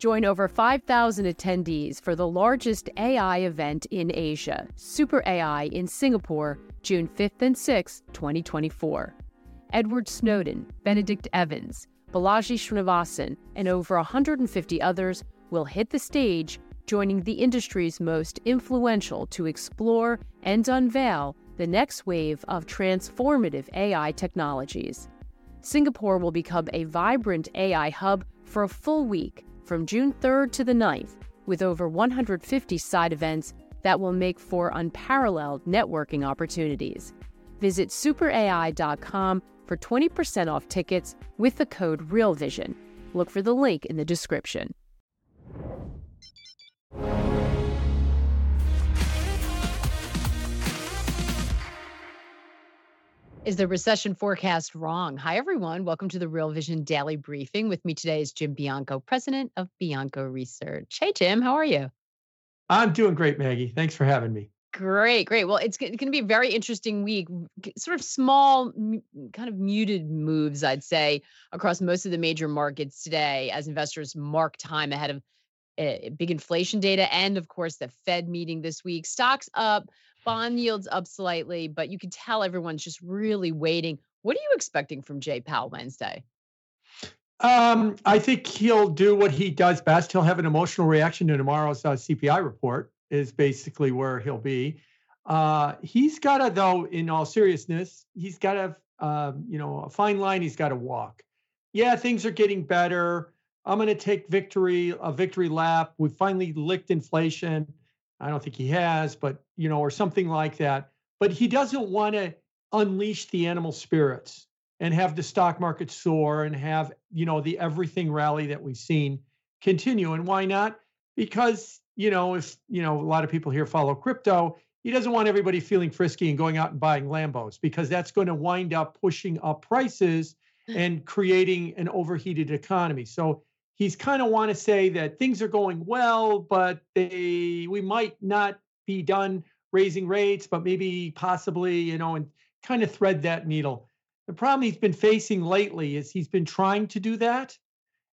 Join over 5,000 attendees for the largest AI event in Asia, Super AI in Singapore, June 5th and 6th, 2024. Edward Snowden, Benedict Evans, Balaji Srinivasan, and over 150 others will hit the stage, joining the industry's most influential to explore and unveil the next wave of transformative AI technologies. Singapore will become a vibrant AI hub for a full week from June 3rd to the 9th, with over 150 side events that will make for unparalleled networking opportunities. Visit superai.com for 20% off tickets with the code REALVISION. Look for the link in the description. Is the recession forecast wrong? Hi, everyone. Welcome to the Real Vision Daily Briefing. With me today is Jim Bianco, president of Bianco Research. Hey, Jim, how are you? I'm doing great, Maggie. Thanks for having me. Great, great. Well, it's going to be a very interesting week. Sort of small, kind of muted moves, I'd say, across most of the major markets today as investors mark time ahead of uh, big inflation data and, of course, the Fed meeting this week. Stocks up, bond yields up slightly, but you can tell everyone's just really waiting. What are you expecting from Jay Powell Wednesday? Um, I think he'll do what he does best. He'll have an emotional reaction to tomorrow's uh, CPI report is basically where he'll be. Uh, he's got to, though, in all seriousness, he's got to, um, you know, a fine line he's got to walk. Yeah, things are getting better. I'm going to take victory, a victory lap. We finally licked inflation. I don't think he has, but, you know, or something like that. But he doesn't want to unleash the animal spirits and have the stock market soar and have, you know, the everything rally that we've seen continue. And why not? Because you know, if you know a lot of people here follow crypto, he doesn't want everybody feeling frisky and going out and buying Lambos because that's going to wind up pushing up prices hmm. and creating an overheated economy. So he's kind of want to say that things are going well, but they we might not be done raising rates, but maybe possibly, you know, and kind of thread that needle. The problem he's been facing lately is he's been trying to do that,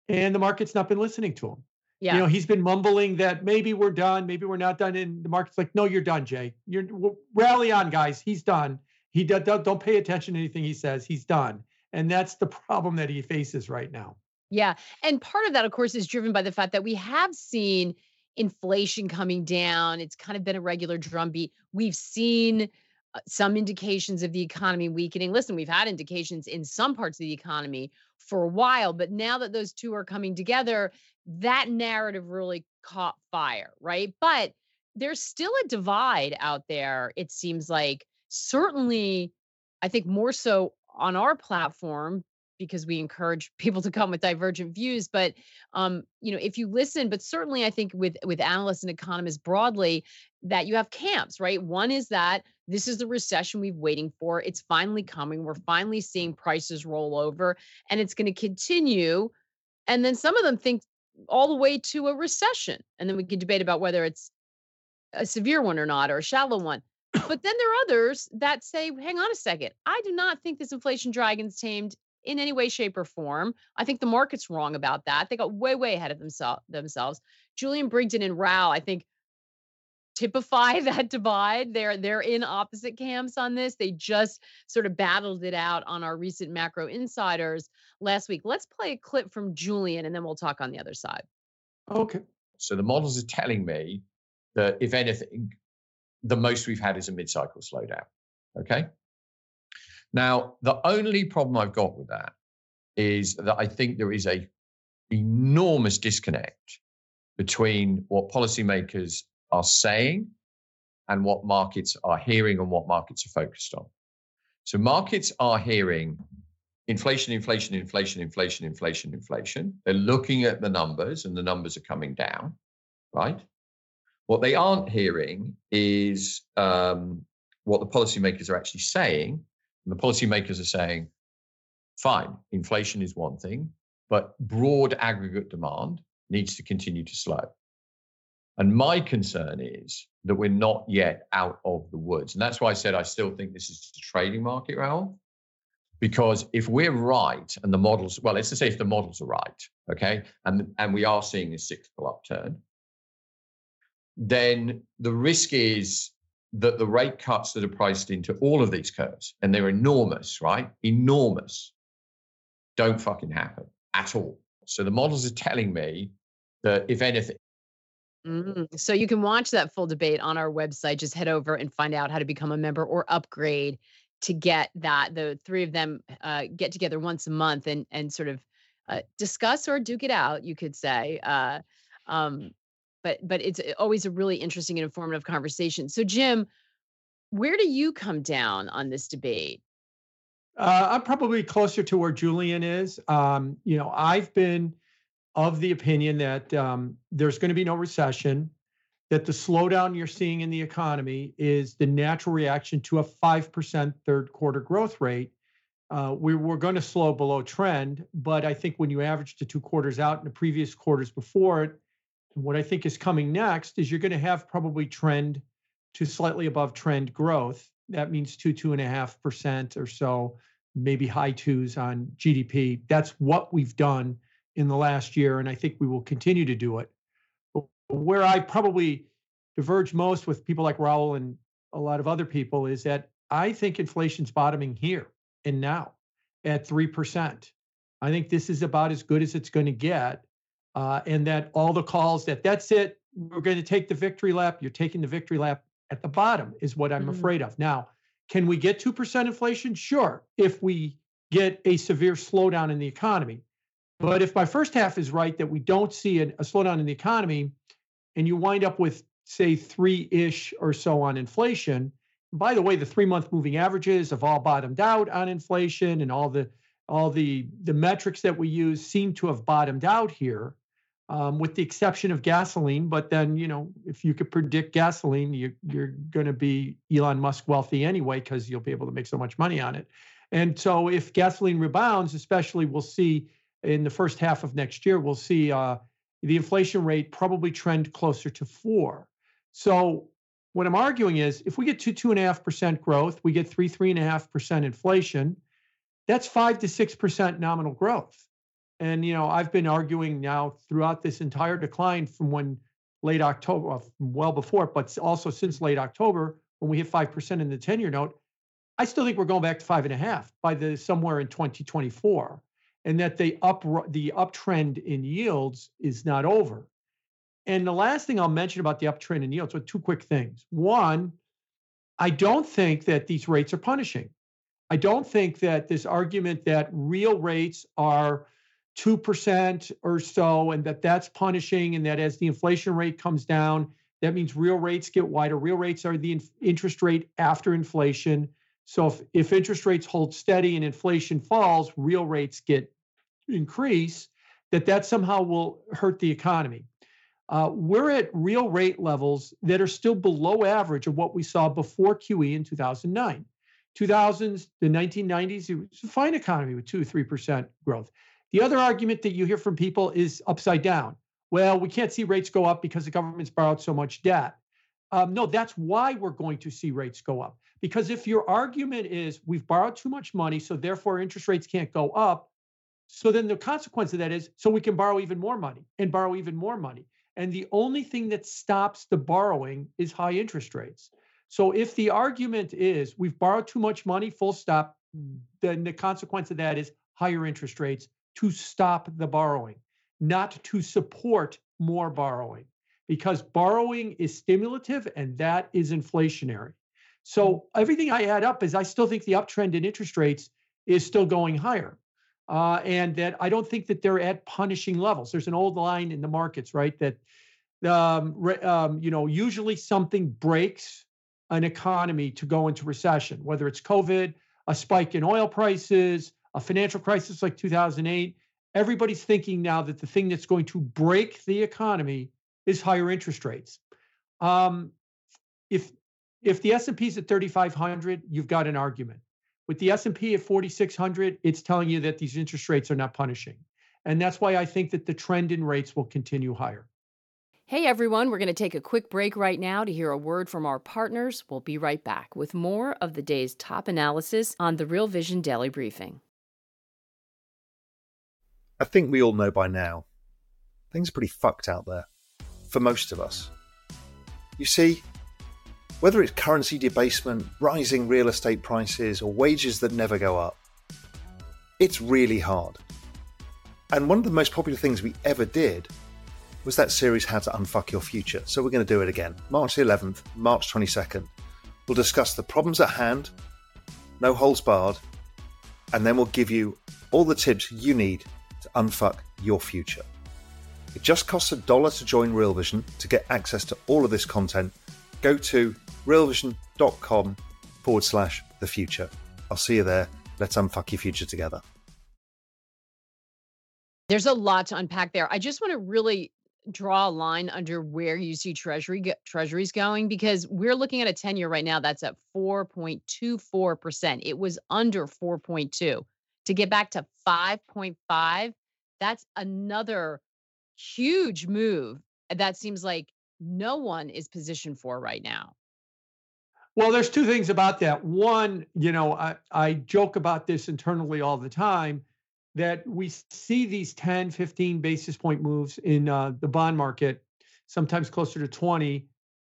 and the market's not been listening to him. Yeah. You know, he's been mumbling that maybe we're done, maybe we're not done. And the market's like, no, you're done, Jay. You're rally on, guys. He's done. He not don't pay attention to anything he says. He's done. And that's the problem that he faces right now. Yeah. And part of that, of course, is driven by the fact that we have seen inflation coming down. It's kind of been a regular drumbeat. We've seen uh, some indications of the economy weakening. Listen, we've had indications in some parts of the economy for a while, but now that those two are coming together, that narrative really caught fire, right? But there's still a divide out there, it seems like. Certainly, I think more so on our platform because we encourage people to come with divergent views but um, you know if you listen but certainly i think with with analysts and economists broadly that you have camps right one is that this is the recession we've waiting for it's finally coming we're finally seeing prices roll over and it's going to continue and then some of them think all the way to a recession. And then we can debate about whether it's a severe one or not or a shallow one. But then there are others that say, hang on a second, I do not think this inflation dragon's tamed in any way, shape, or form. I think the market's wrong about that. They got way, way ahead of themselves themselves. Julian Brigden and Raoul, I think, typify that divide. They're they're in opposite camps on this. They just sort of battled it out on our recent macro insiders last week. Let's play a clip from Julian and then we'll talk on the other side. Okay. So the models are telling me that if anything, the most we've had is a mid-cycle slowdown. Okay. Now, the only problem I've got with that is that I think there is a enormous disconnect between what policymakers are saying and what markets are hearing and what markets are focused on. So markets are hearing inflation, inflation, inflation, inflation, inflation, inflation. They're looking at the numbers and the numbers are coming down, right? What they aren't hearing is um, what the policymakers are actually saying. And the policymakers are saying, fine, inflation is one thing, but broad aggregate demand needs to continue to slow. And my concern is that we're not yet out of the woods. And that's why I said I still think this is a trading market, Raoul. Because if we're right and the models, well, let's just say if the models are right, okay, and, and we are seeing a cyclical upturn, then the risk is that the rate cuts that are priced into all of these curves, and they're enormous, right? Enormous, don't fucking happen at all. So the models are telling me that if anything, Mm, so you can watch that full debate on our website. Just head over and find out how to become a member or upgrade to get that. The three of them uh, get together once a month and and sort of uh, discuss or duke it out. You could say. Uh, um, but but it's uh, always a really interesting and informative conversation. So Jim, where do you come down on this debate? Uh, I'm probably closer to where Julian is. Um, you know, I've been of the opinion that um, there's going to be no recession, that the slowdown you're seeing in the economy is the natural reaction to a 5% third quarter growth rate. Uh, we were going to slow below trend, but I think when you average the two quarters out in the previous quarters before it, what I think is coming next is you're going to have probably trend to slightly above trend growth. That means two, two and a half percent or so, maybe high twos on GDP. That's what we've done in the last year, and I think we will continue to do it. But where I probably diverge most with people like Raoul and a lot of other people is that I think inflation's bottoming here and now at 3%. I think this is about as good as it's going to get. Uh, and that all the calls that that's it, we're going to take the victory lap, you're taking the victory lap at the bottom is what I'm mm-hmm. afraid of. Now, can we get 2% inflation? Sure, if we get a severe slowdown in the economy. But if my first half is right, that we don't see a, a slowdown in the economy, and you wind up with, say, three ish or so on inflation, by the way, the three month moving averages have all bottomed out on inflation, and all the all the the metrics that we use seem to have bottomed out here, um, with the exception of gasoline. But then, you know, if you could predict gasoline, you, you're going to be Elon Musk wealthy anyway because you'll be able to make so much money on it. And so, if gasoline rebounds, especially, we'll see in the first half of next year, we'll see uh, the inflation rate probably trend closer to four. So what I'm arguing is if we get two, two and a half percent growth, we get three, three and a half percent inflation, that's five to six percent nominal growth. And you know, I've been arguing now throughout this entire decline from when late October, well before, but also since late October, when we hit five percent in the 10-year note, I still think we're going back to five and a half by the somewhere in 2024 and that the up the uptrend in yields is not over. And the last thing I'll mention about the uptrend in yields are two quick things. One, I don't think that these rates are punishing. I don't think that this argument that real rates are 2% or so and that that's punishing and that as the inflation rate comes down, that means real rates get wider. Real rates are the interest rate after inflation. So if, if interest rates hold steady and inflation falls, real rates get increase, that that somehow will hurt the economy. Uh, we're at real rate levels that are still below average of what we saw before QE in 2009. 2000s, the 1990s, it was a fine economy with two or three percent growth. The other argument that you hear from people is upside down. Well, we can't see rates go up because the government's borrowed so much debt. Um, no, that's why we're going to see rates go up. Because if your argument is we've borrowed too much money, so therefore interest rates can't go up, so then the consequence of that is so we can borrow even more money and borrow even more money. And the only thing that stops the borrowing is high interest rates. So if the argument is we've borrowed too much money, full stop, then the consequence of that is higher interest rates to stop the borrowing, not to support more borrowing, because borrowing is stimulative and that is inflationary. So everything I add up is I still think the uptrend in interest rates is still going higher. Uh, and that I don't think that they're at punishing levels. There's an old line in the markets, right? That um, re, um, you know usually something breaks an economy to go into recession, whether it's COVID, a spike in oil prices, a financial crisis like 2008. Everybody's thinking now that the thing that's going to break the economy is higher interest rates. Um, if if the S&P is at 3,500, you've got an argument. With the S&P at 4600, it's telling you that these interest rates are not punishing. And that's why I think that the trend in rates will continue higher. Hey everyone, we're going to take a quick break right now to hear a word from our partners. We'll be right back with more of the day's top analysis on the Real Vision Daily Briefing. I think we all know by now, things are pretty fucked out there. For most of us. You see, whether it's currency debasement, rising real estate prices, or wages that never go up, it's really hard. And one of the most popular things we ever did was that series How to Unfuck Your Future. So we're going to do it again. March 11th, March 22nd. We'll discuss the problems at hand, no holes barred, and then we'll give you all the tips you need unfuck your future. It just costs a dollar to join Real Vision to get access to all of this content. Go to realvision.com forward slash the future. I'll see you there. Let's unfuck your future together. There's a lot to unpack there. I just want to really draw a line under where you see treasury treasuries going because we're looking at a 10 year right now that's at 4.24%. It was under 4.2. To get back to 5.5, that's another huge move that seems like no one is positioned for right now. Well, there's two things about that. One, you know, I, I joke about this internally all the time that we see these 10, 15 basis point moves in uh, the bond market, sometimes closer to 20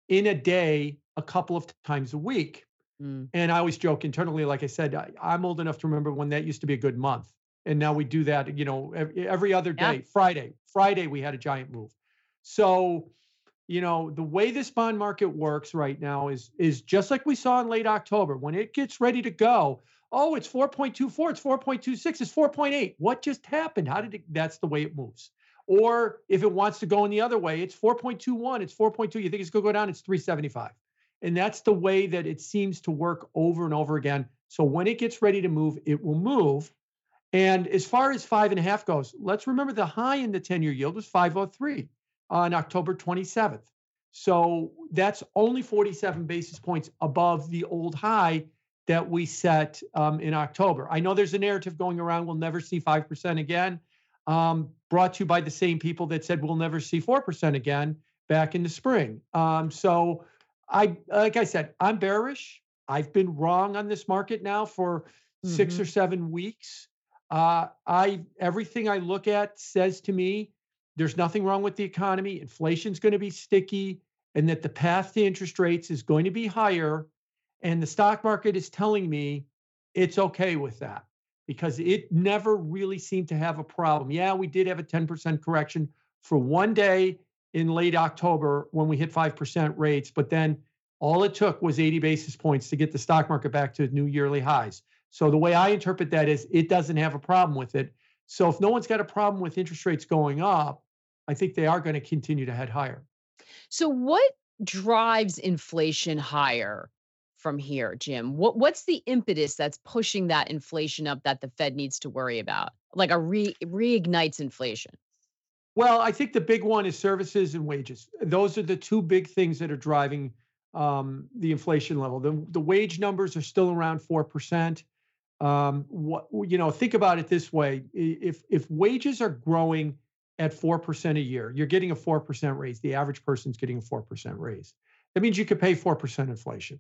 in a day, a couple of times a week. Mm. And I always joke internally, like I said, I, am old enough to remember when that used to be a good month. And now we do that, you know, every, other day. Yeah. Friday, Friday, we had a giant move. So, you know, the way this bond market works right now is is just like we saw in late October. When it gets ready to go, oh, it's 4.24, it's 4.26, it's 4.8. What just happened? How did it? That's the way it moves. Or if it wants to go in the other way, it's 4.21, it's 4.2. You think it's going to go down, it's 375. And that's the way that it seems to work over and over again. So when it gets ready to move, it will move. And as far as five and a half goes, let's remember the high in the 10 year yield was 503 on October 27th. So that's only 47 basis points above the old high that we set um, in October. I know there's a narrative going around we'll never see 5% again, um, brought to you by the same people that said we'll never see 4% again back in the spring. Um, so, I like I said, I'm bearish. I've been wrong on this market now for mm-hmm. six or seven weeks. Uh, I everything I look at says to me there's nothing wrong with the economy. Inflation's going to be sticky, and that the path to interest rates is going to be higher and the stock market is telling me it's okay with that because it never really seemed to have a problem. Yeah, we did have a 10% correction for one day in late October when we hit 5% rates, but then all it took was 80 basis points to get the stock market back to new yearly highs. So the way I interpret that is it doesn't have a problem with it. So if no one's got a problem with interest rates going up, I think they are going to continue to head higher. So what drives inflation higher? from here, Jim? What what's the impetus that's pushing that inflation up that the Fed needs to worry about? Like a re reignites inflation. Well, I think the big one is services and wages. Those are the two big things that are driving um, the inflation level. The the wage numbers are still around four percent. Um, what you know, think about it this way: if if wages are growing at four percent a year, you're getting a four percent raise. The average person's getting a four percent raise. That means you could pay four percent inflation.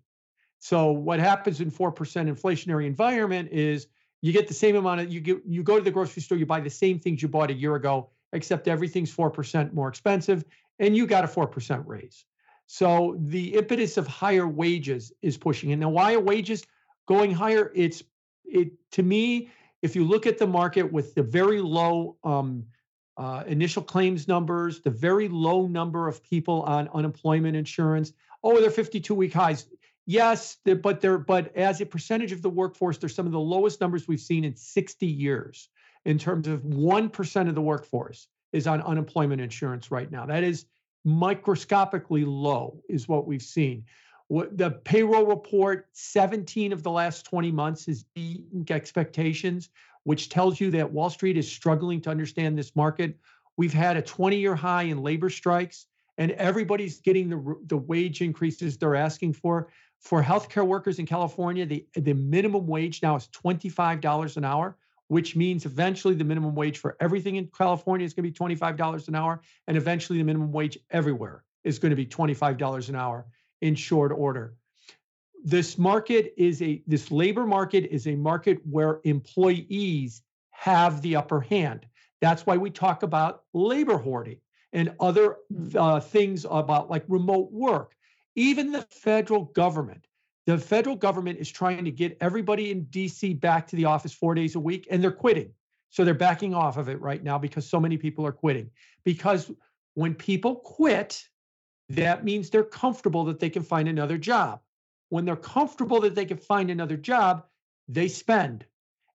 So what happens in 4% inflationary environment is you get the same amount of you get you go to the grocery store, you buy the same things you bought a year ago, except everything's 4% more expensive, and you got a 4% raise. So the impetus of higher wages is pushing it. Now, why are wages going higher? It's it to me, if you look at the market with the very low um, uh, initial claims numbers, the very low number of people on unemployment insurance, oh, they're 52 week highs. Yes, but they're but as a percentage of the workforce, they're some of the lowest numbers we've seen in 60 years. In terms of one percent of the workforce is on unemployment insurance right now. That is microscopically low, is what we've seen. The payroll report, 17 of the last 20 months is beating expectations, which tells you that Wall Street is struggling to understand this market. We've had a 20-year high in labor strikes, and everybody's getting the the wage increases they're asking for for healthcare workers in California, the, the minimum wage now is $25 an hour, which means eventually the minimum wage for everything in California is going to be $25 an hour. And eventually the minimum wage everywhere is going to be $25 an hour in short order. This market is a, this labor market is a market where employees have the upper hand. That's why we talk about labor hoarding and other mm. uh, things about like remote work. Even the federal government, the federal government is trying to get everybody in DC back to the office four days a week, and they're quitting. So they're backing off of it right now because so many people are quitting. Because when people quit, that means they're comfortable that they can find another job. When they're comfortable that they can find another job, they spend.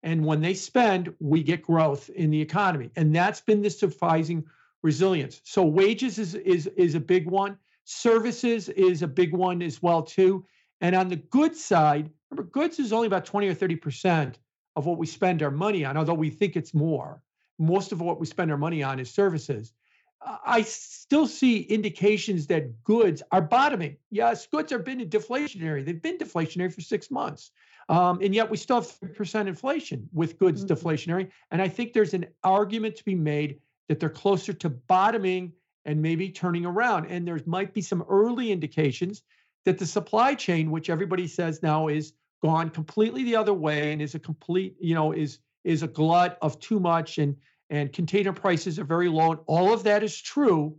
And when they spend, we get growth in the economy. And that's been the surprising resilience. So wages is is is a big one. Services is a big one as well too. And on the goods side, remember goods is only about 20 or 30% of what we spend our money on, although we think it's more. Most of what we spend our money on is services. I still see indications that goods are bottoming. Yes, goods have been deflationary. They've been deflationary for six months. Um, and yet we still have 3% inflation with goods mm-hmm. deflationary. And I think there's an argument to be made that they're closer to bottoming and maybe turning around. And there might be some early indications that the supply chain, which everybody says now is gone completely the other way and is a complete, you know, is is a glut of too much and and container prices are very low. And all of that is true,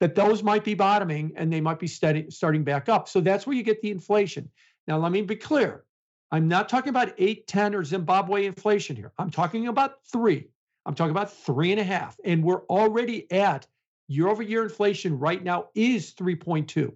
that those might be bottoming and they might be steady, starting back up. So that's where you get the inflation. Now, let me be clear. I'm not talking about 8, 10, or Zimbabwe inflation here. I'm talking about three. I'm talking about three and a half. And we're already at year over year inflation right now is 3.2.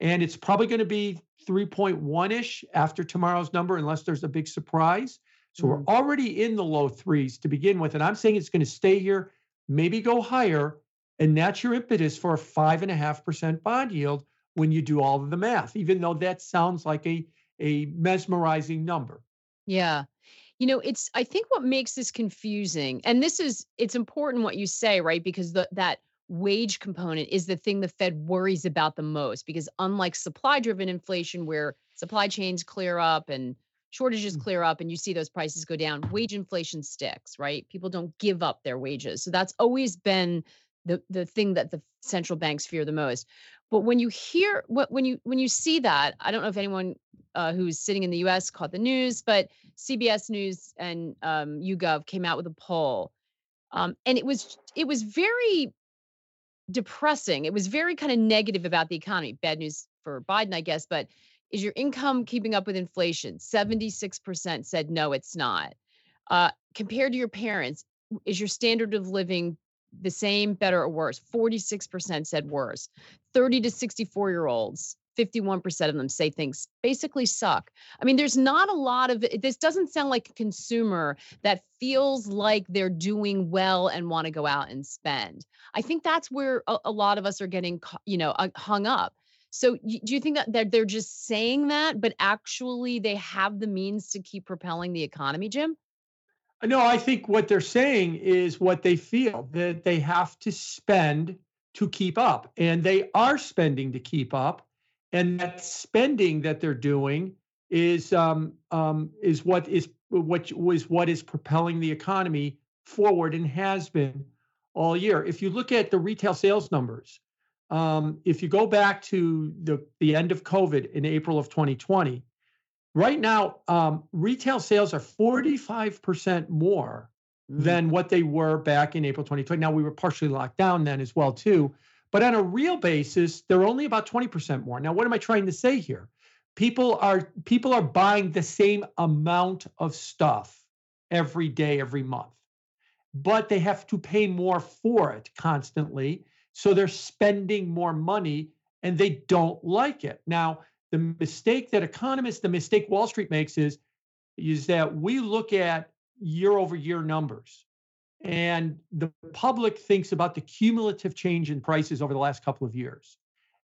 And it's probably going to be 3.1 ish after tomorrow's number, unless there's a big surprise. So we're mm-hmm. already in the low threes to begin with. And I'm saying it's going to stay here, maybe go higher. And that's your impetus for a five and a half percent bond yield when you do all of the math, even though that sounds like a, a mesmerizing number. Yeah. You know, it's I think what makes this confusing, and this is it's important what you say, right? Because the that wage component is the thing the Fed worries about the most because unlike supply driven inflation where supply chains clear up and shortages mm. clear up and you see those prices go down wage inflation sticks right people don't give up their wages so that's always been the the thing that the central banks fear the most but when you hear what when you when you see that i don't know if anyone uh, who's sitting in the us caught the news but cbs news and um, yougov came out with a poll um, and it was it was very depressing. It was very kind of negative about the economy. Bad news for Biden, I guess, but is your income keeping up with inflation? 76% said no, it's not. Uh, compared to your parents, is your standard of living the same, better, or worse? 46% said worse. 30 to 64 year olds 51% of them say things basically suck. I mean, there's not a lot of this doesn't sound like a consumer that feels like they're doing well and want to go out and spend. I think that's where a, a lot of us are getting, you know, hung up. So do you think that they're, they're just saying that, but actually they have the means to keep propelling the economy, Jim? No, I think what they're saying is what they feel that they have to spend to keep up, and they are spending to keep up and that spending that they're doing is um, um, is what is what was what is propelling the economy forward and has been all year. If you look at the retail sales numbers, um, if you go back to the the end of COVID in April of 2020, right now um, retail sales are 45 percent more mm. than what they were back in April 2020. Now we were partially locked down then as well too, but on a real basis, they're only about 20% more. Now, what am I trying to say here? People are people are buying the same amount of stuff every day, every month. But they have to pay more for it constantly. So they're spending more money and they don't like it. Now, the mistake that economists, the mistake Wall Street makes is, is that we look at year over year numbers and the public thinks about the cumulative change in prices over the last couple of years.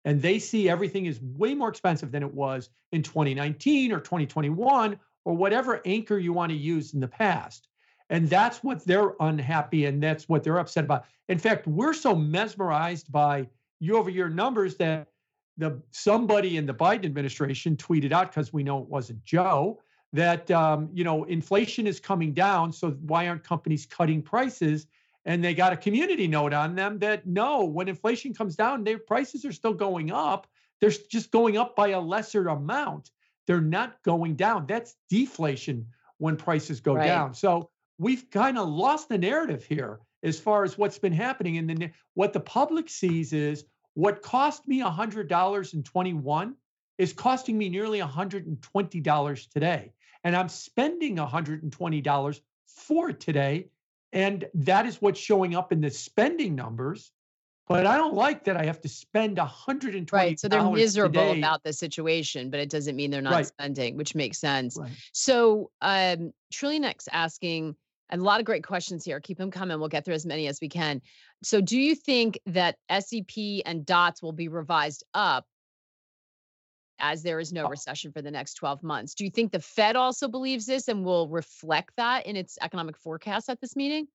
And they see everything is way more expensive than it was in 2019 or 2021 or whatever anchor you want to use in the past. And that's what they're unhappy and that's what they're upset about. In fact, we're so mesmerized by year over year numbers that the somebody in the Biden administration tweeted out because we know it wasn't Joe that um, you know inflation is coming down. So why aren't companies cutting prices? And they got a community note on them that no, when inflation comes down, their prices are still going up. They're just going up by a lesser amount. They're not going down. That's deflation when prices go right. down. So we've kind of lost the narrative here as far as what's been happening. And then what the public sees is what cost me $100 in 21 is costing me nearly $120 today. And I'm spending $120 for today. And that is what's showing up in the spending numbers. But I don't like that I have to spend 120 Right. So they're miserable today. about the situation, but it doesn't mean they're not right. spending, which makes sense. Right. So um Trillionex asking, a lot of great questions here. Keep them coming. We'll get through as many as we can. So, do you think that SEP and DOTS will be revised up as there is no recession for the next 12 months? Do you think the Fed also believes this and will reflect that in its economic forecast at this meeting?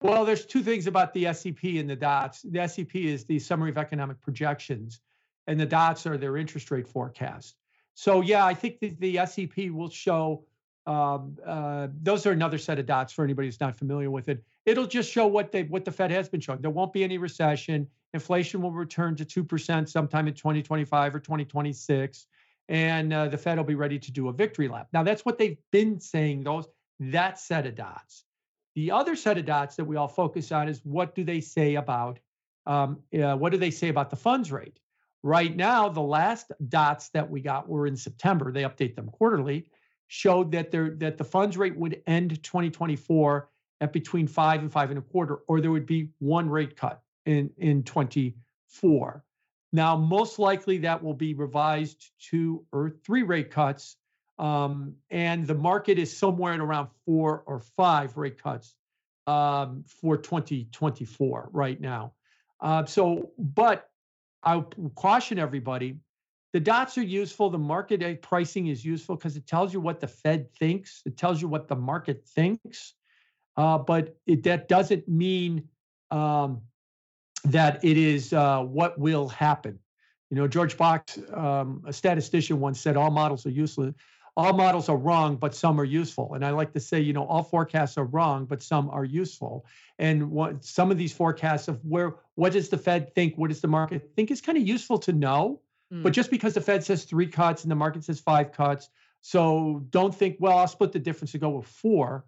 Well, there's two things about the SEP and the DOTS. The SEP is the summary of economic projections, and the DOTS are their interest rate forecast. So, yeah, I think that the SEP will show um, uh, those are another set of dots for anybody who's not familiar with it. It'll just show what they what the Fed has been showing. There won't be any recession. Inflation will return to two percent sometime in 2025 or 2026, and uh, the Fed will be ready to do a victory lap. Now that's what they've been saying. Those that set of dots. The other set of dots that we all focus on is what do they say about um, uh, what do they say about the funds rate? Right now, the last dots that we got were in September. They update them quarterly showed that there that the funds rate would end 2024 at between five and five and a quarter, or there would be one rate cut in in 24. Now, most likely that will be revised to or three rate cuts, um, and the market is somewhere at around four or five rate cuts um, for 2024 right now. Uh, so, but I caution everybody the dots are useful. The market pricing is useful because it tells you what the Fed thinks. It tells you what the market thinks. Uh, but it, that doesn't mean um, that it is uh, what will happen. You know, George Box, um, a statistician, once said, "All models are useless. All models are wrong, but some are useful." And I like to say, you know, all forecasts are wrong, but some are useful. And what some of these forecasts of where what does the Fed think, what does the market think, is kind of useful to know but mm. just because the Fed says three cuts and the market says five cuts, so don't think, well, I'll split the difference and go with four.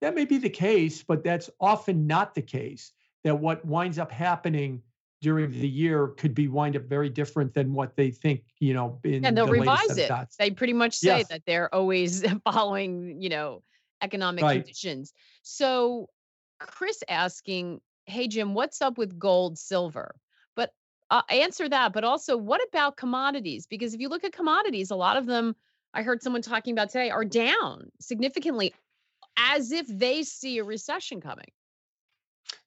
That may be the case, but that's often not the case. That what winds up happening during the year could be wind up very different than what they think, you know, in and they'll the revise it. They pretty much say yes. that they're always following, you know, economic right. conditions. So Chris asking, hey Jim, what's up with gold, silver? Uh, answer that, but also what about commodities? Because if you look at commodities, a lot of them I heard someone talking about today are down significantly as if they see a recession coming.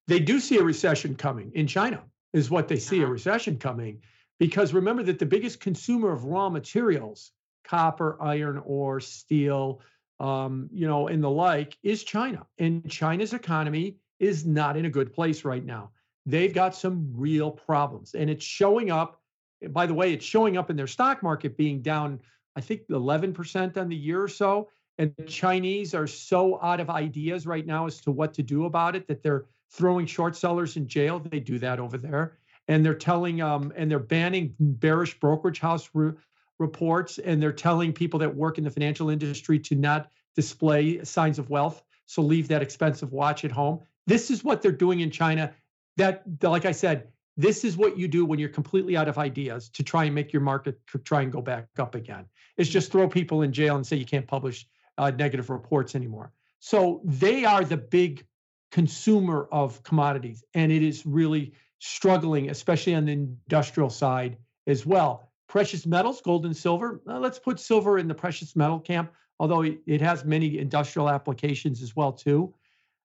They do see a recession coming in China, is what they see uh-huh. a recession coming. Because remember that the biggest consumer of raw materials, copper, iron ore, steel, um, you know, and the like, is China. And China's economy is not in a good place right now they've got some real problems. And it's showing up. By the way, it's showing up in their stock market being down, I think 11% on the year or so. And the Chinese are so out of ideas right now as to what to do about it that they're throwing short sellers in jail. They do that over there. And they're telling, um, and they're banning bearish brokerage house re- reports. And they're telling people that work in the financial industry to not display signs of wealth. So leave that expensive watch at home. This is what they're doing in China that like i said this is what you do when you're completely out of ideas to try and make your market try and go back up again. Is just throw people in jail and say you can't publish uh, negative reports anymore. So they are the big consumer of commodities and it is really struggling especially on the industrial side as well. Precious metals gold and silver uh, let's put silver in the precious metal camp although it has many industrial applications as well too.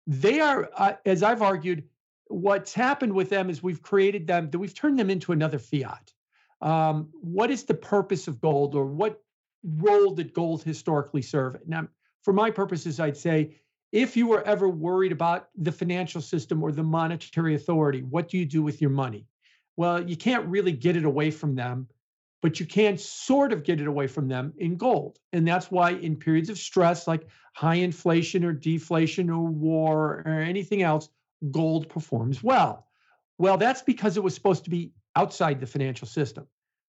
They are uh, as i've argued what's happened with them is we've created them, that we've turned them into another fiat. Um, what is the purpose of gold or what role did gold historically serve? Now, for my purposes, I'd say if you were ever worried about the financial system or the monetary authority, what do you do with your money? Well, you can't really get it away from them but you can sort of get it away from them in gold. And that's why in periods of stress, like high inflation or deflation or war or anything else, gold performs well. Well, that's because it was supposed to be outside the financial system.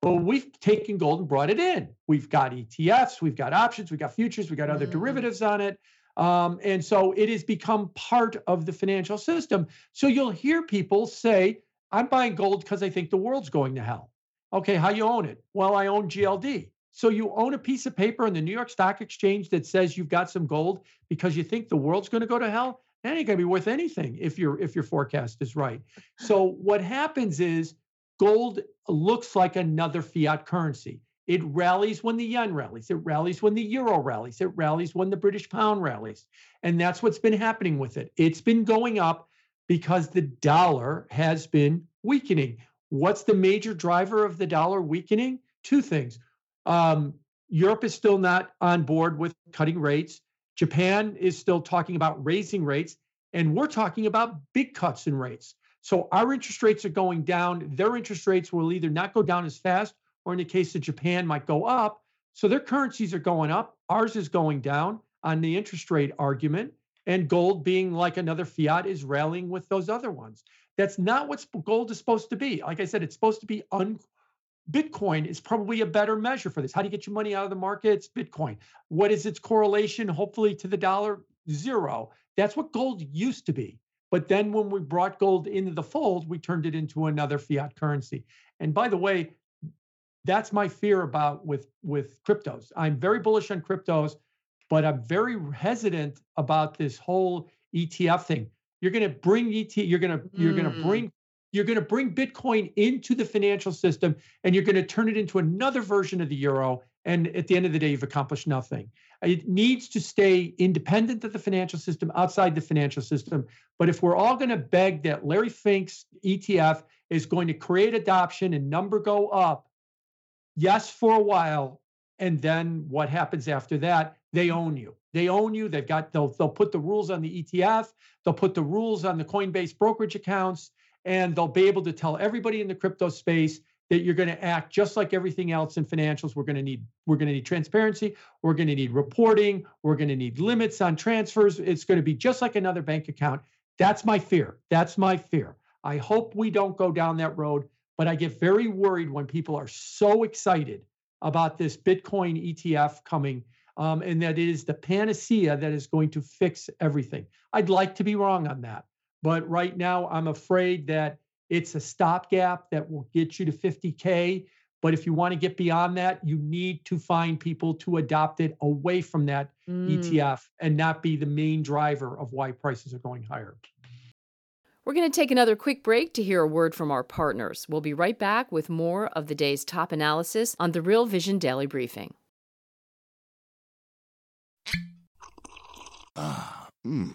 Well, we've taken gold and brought it in. We've got ETFs, we've got options, we've got futures, we've got other mm. derivatives on it. Um, and so it has become part of the financial system. So you'll hear people say, I'm buying gold because I think the world's going to hell. Okay, how you own it? Well, I own GLD. So you own a piece of paper in the New York Stock Exchange that says you've got some gold because you think the world's going to go to hell. That ain't going to be worth anything if your if your forecast is right. So what happens is gold looks like another fiat currency. It rallies when the yen rallies. It rallies when the euro rallies. It rallies when the British pound rallies. And that's what's been happening with it. It's been going up because the dollar has been weakening. What's the major driver of the dollar weakening? Two things. Um, Europe is still not on board with cutting rates. Japan is still talking about raising rates. And we're talking about big cuts in rates. So our interest rates are going down. Their interest rates will either not go down as fast, or in the case of Japan, might go up. So their currencies are going up. Ours is going down on the interest rate argument. And gold, being like another fiat, is rallying with those other ones. That's not what gold is supposed to be. Like I said, it's supposed to be un. Bitcoin is probably a better measure for this. How do you get your money out of the markets? Bitcoin. What is its correlation, hopefully, to the dollar? Zero. That's what gold used to be. But then when we brought gold into the fold, we turned it into another fiat currency. And by the way, that's my fear about with with cryptos. I'm very bullish on cryptos, but I'm very hesitant about this whole ETF thing. You're going to bring ET you're going to you're going to mm. bring you're going to bring Bitcoin into the financial system and you're going to turn it into another version of the euro and at the end of the day you've accomplished nothing. It needs to stay independent of the financial system, outside the financial system. But if we're all going to beg that Larry Fink's ETF is going to create adoption and number go up, yes, for a while. And then what happens after that? They own you. They own you. They've got they'll they'll put the rules on the ETF. They'll put the rules on the Coinbase brokerage accounts, and they'll be able to tell everybody in the crypto space that you're going to act just like everything else in financials. We're going to need we're going to need transparency. We're going to need reporting. We're going to need limits on transfers. It's going to be just like another bank account. That's my fear. That's my fear. I hope we don't go down that road but i get very worried when people are so excited about this bitcoin etf coming um, and that it is the panacea that is going to fix everything. I'd like to be wrong on that but right now i'm afraid that it's a stopgap that will get you to 50K. But if you want to get beyond that, you need to find people to adopt it away from that mm. ETF and not be the main driver of why prices are going higher. We're going to take another quick break to hear a word from our partners. We'll be right back with more of the day's top analysis on the Real Vision Daily Briefing. Ah, mmm.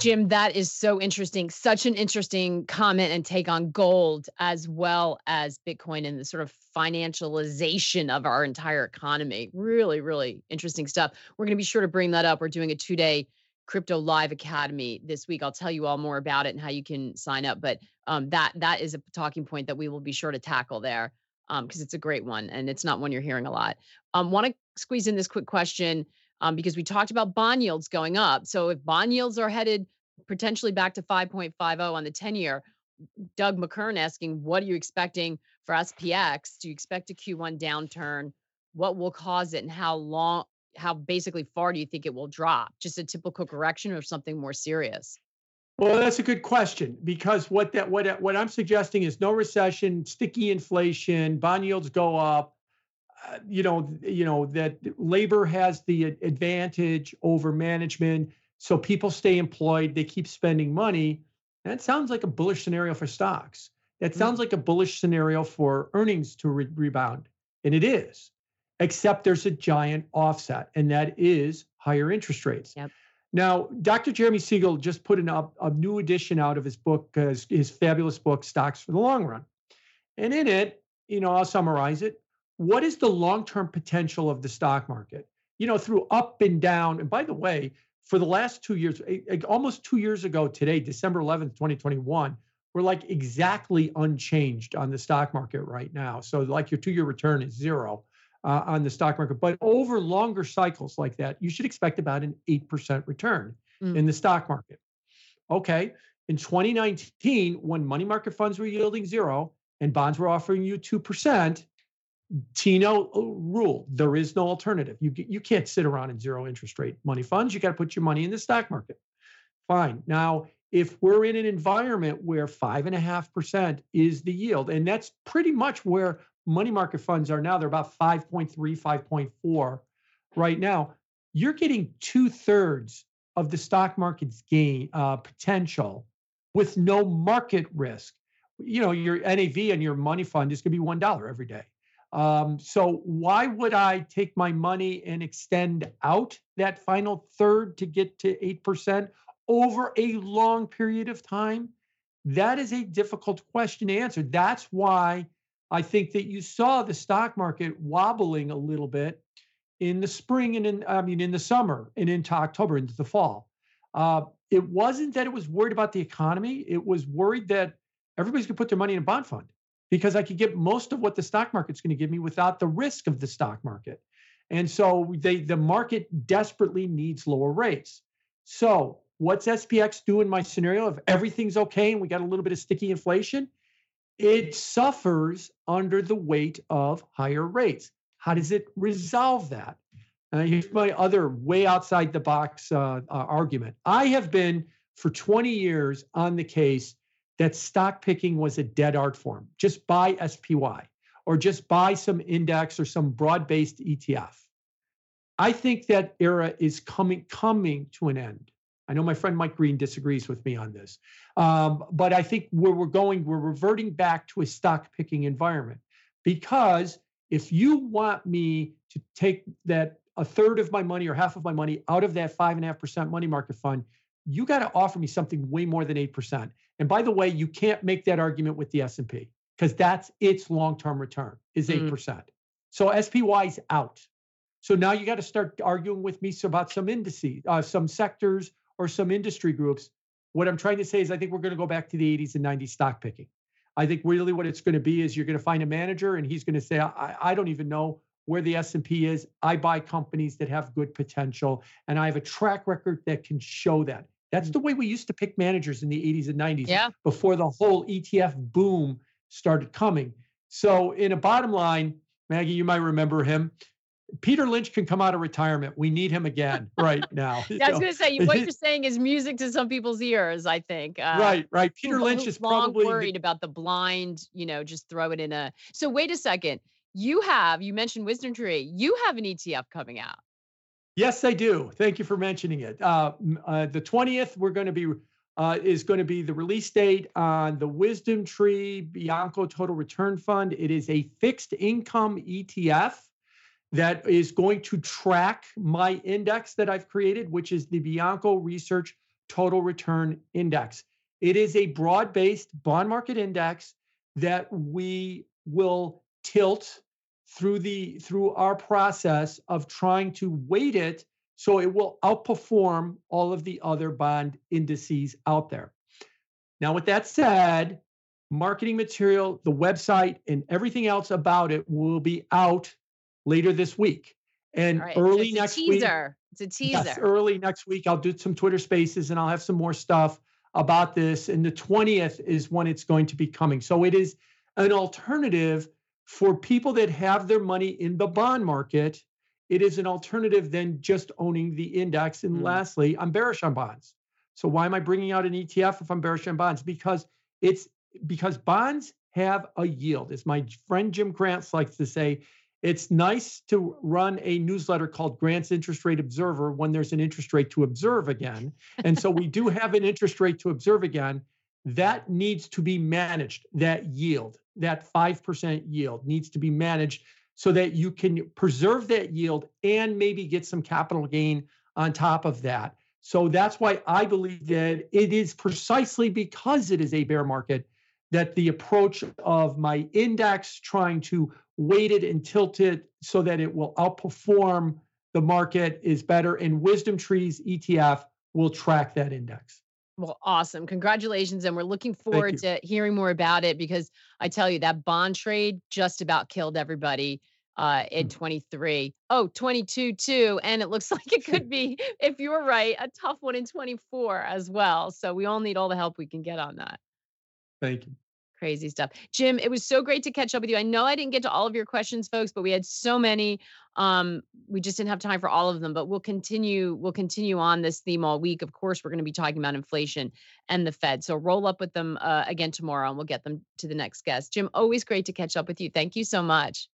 Jim, that is so interesting. Such an interesting comment and take on gold as well as Bitcoin and the sort of financialization of our entire economy. Really, really interesting stuff. We're going to be sure to bring that up. We're doing a two day crypto live academy this week. I'll tell you all more about it and how you can sign up. But um, that that is a talking point that we will be sure to tackle there because um, it's a great one and it's not one you're hearing a lot. Um, Want to squeeze in this quick question um, because we talked about bond yields going up. So if bond yields are headed potentially back to 5.50 on the 10 year, Doug McKern asking, what are you expecting for SPX? Do you expect a Q1 downturn? What will cause it and how long, how basically far do you think it will drop? Just a typical correction or something more serious? Well, that's a good question because what that what what I'm suggesting is no recession, sticky inflation, bond yields go up, you know, you know that labor has the advantage over management, so people stay employed, they keep spending money. That sounds like a bullish scenario for stocks. That mm. sounds like a bullish scenario for earnings to re- rebound, and it is. except there's a giant offset, and that is higher interest rates. Yep. Now, Dr. Jeremy Siegel just put in a, a new edition out of his book, uh, his, his fabulous book, Stocks for the Long Run. And in it, you know, I'll summarize it. What is the long term potential of the stock market? You know, through up and down. And by the way, for the last two years, almost two years ago today, December 11th, 2021, we're like exactly unchanged on the stock market right now. So, like your two year return is zero uh, on the stock market. But over longer cycles like that, you should expect about an 8% return mm. in the stock market. Okay. In 2019, when money market funds were yielding zero and bonds were offering you 2%, TINA uh, ruled there is no alternative. You, you can't sit around in zero interest rate money funds. You got to put your money in the stock market. Fine. Now, if we're in an environment where five and a half percent is the yield, and that's pretty much where money market funds are now, they're about 5.3, 5.4 right now. You're getting two thirds of the stock market's gain uh, potential with no market risk. You know, your NAV and your money fund is going to be one dollar every day. Um, so why would I take my money and extend out that final third to get to eight percent over a long period of time? That is a difficult question to answer. That's why I think that you saw the stock market wobbling a little bit in the spring and in I mean in the summer and into October into the fall. Uh, it wasn't that it was worried about the economy. It was worried that everybody's going to put their money in a bond fund because I could get most of what the stock market's going to give me without the risk of the stock market. And so they the market desperately needs lower rates. So what's SPX do in my scenario if everything's okay and we got a little bit of sticky inflation? it suffers under the weight of higher rates. How does it resolve that? Uh, here's my other way outside the box uh, uh, argument. I have been for 20 years on the case that stock picking was a dead art form. Just buy SPY or just buy some index or some broad based ETF. I think that era is coming coming to an end. I know my friend Mike Green disagrees with me on this, um, but I think where we're going, we're reverting back to a stock picking environment because if you want me to take that a third of my money or half of my money out of that five and a half percent money market fund, you got to offer me something way more than eight percent. And by the way, you can't make that argument with the S and P because that's its long-term return is eight mm-hmm. percent. So SPY's out. So now you got to start arguing with me about some indices, uh, some sectors or some industry groups. What I'm trying to say is, I think we're going to go back to the 80s and 90s stock picking. I think really what it's going to be is you're going to find a manager and he's going to say, I, I don't even know where the S&P is. I buy companies that have good potential and I have a track record that can show that. That's the way we used to pick managers in the 80s and 90s yeah. before the whole ETF boom started coming. So in a bottom line, Maggie, you might remember him. Peter Lynch can come out of retirement. We need him again right now. yeah, I was going to say what you're saying is music to some people's ears. I think. Uh, right, right. Peter Lynch is probably worried the, about the blind. You know, just throw it in a. So wait a second. You have you mentioned WisdomTree. You have an ETF coming out. Yes, I do. Thank you for mentioning it. Uh, uh, the twentieth, we're going to be. Uh, is going to be the release date on the WisdomTree Bianco Total Return Fund. It is a fixed income ETF that is going to track my index that I've created, which is the Bianco Research Total Return Index. It is a broad based bond market index that we will tilt through the through our process of trying to weight it so it will outperform all of the other bond indices out there. Now with that said, marketing material, the website and everything else about it will be out later this week. And right. early so next teaser. week. It's a teaser. Yes, early next week, I'll do some Twitter spaces and I'll have some more stuff about this. And the 20th is when it's going to be coming. So it is an alternative for people that have their money in the bond market. It is an alternative than just owning the index. And mm. lastly, I'm bearish on bonds. So why am I bringing out an ETF if I'm bearish on bonds? Because it's because bonds have a yield. As my friend Jim Grants likes to say, it's nice to run a newsletter called Grant's Interest Rate Observer when there's an interest rate to observe again. And so we do have an interest rate to observe again. That needs to be managed. That yield, that 5% yield needs to be managed so that you can preserve that yield and maybe get some capital gain on top of that. So that's why I believe that it is precisely because it is a bear market that the approach of my index trying to weight it and tilt it so that it will outperform the market is better. And WisdomTree's ETF will track that index. Well, awesome. Congratulations. And we're looking forward to hearing more about it because I tell you, that bond trade just about killed everybody uh, in mm. 23. Oh, 22 too. And it looks like it could be, if you're right, a tough one in 24 as well. So we all need all the help we can get on that. Thank you. Crazy stuff. Jim, it was so great to catch up with you. I know I didn't get to all of your questions, folks, but we had so many. Um, we just didn't have time for all of them, but we'll continue, we'll continue on this theme all week. Of course, we're going to be talking about inflation and the Fed. So roll up with them uh, again tomorrow and we'll get them to the next guest. Jim, always great to catch up with you. Thank you so much.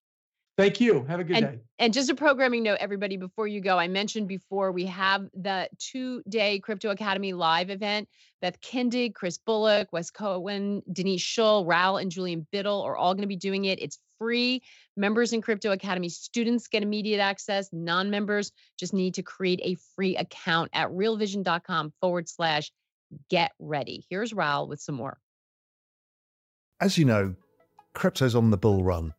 Thank you. Have a good and, day. And just a programming note, everybody, before you go, I mentioned before we have the two day Crypto Academy live event. Beth Kindig, Chris Bullock, Wes Cohen, Denise Shull, Raoul, and Julien Bittel are all going to be doing it. It's free. Members in Crypto Academy students get immediate access. Non members just need to create a free account at realvision.com forward slash get ready. Here's Raoul with some more. As you know, crypto's on the bull run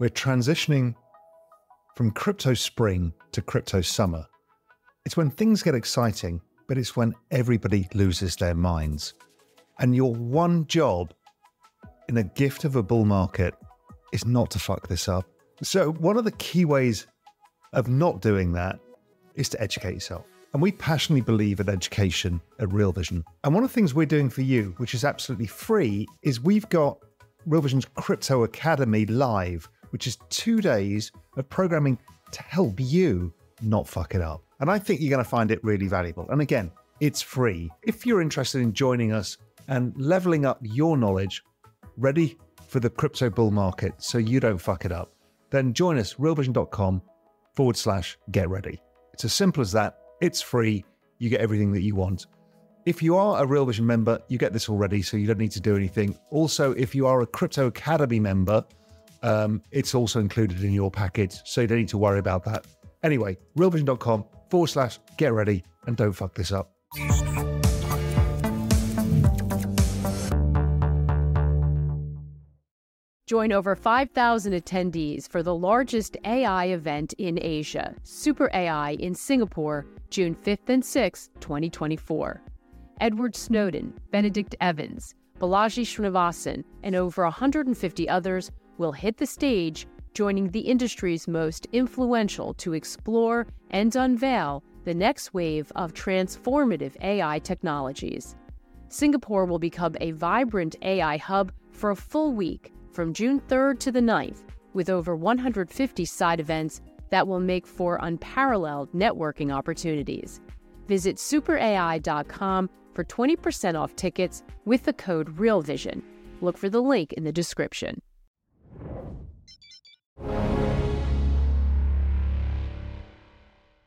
we're transitioning from crypto spring to crypto summer. It's when things get exciting, but it's when everybody loses their minds. And your one job in a gift of a bull market is not to fuck this up. So, one of the key ways of not doing that is to educate yourself. And we passionately believe in education at Real Vision. And one of the things we're doing for you, which is absolutely free, is we've got Real Vision's Crypto Academy live which is two days of programming to help you not fuck it up. And I think you're going to find it really valuable. And again, it's free. If you're interested in joining us and leveling up your knowledge, ready for the crypto bull market so you don't fuck it up, then join us, realvision.com forward slash get ready. It's as simple as that. It's free. You get everything that you want. If you are a Real Vision member, you get this already, so you don't need to do anything. Also, if you are a Crypto Academy member, um, it's also included in your package, so you don't need to worry about that. Anyway, realvision.com forward slash get ready and don't fuck this up. Join over 5,000 attendees for the largest AI event in Asia, SuperAI in Singapore, June 5th and 6th, 2024. Edward Snowden, Benedict Evans, Balaji Srinivasan, and over 150 others will hit the stage, joining the industry's most influential to explore and unveil the next wave of transformative AI technologies. Singapore will become a vibrant AI hub for a full week from June 3rd to the 9th, with over 150 side events that will make for unparalleled networking opportunities. Visit superai.com for 20% off tickets with the code REALVISION. Look for the link in the description. you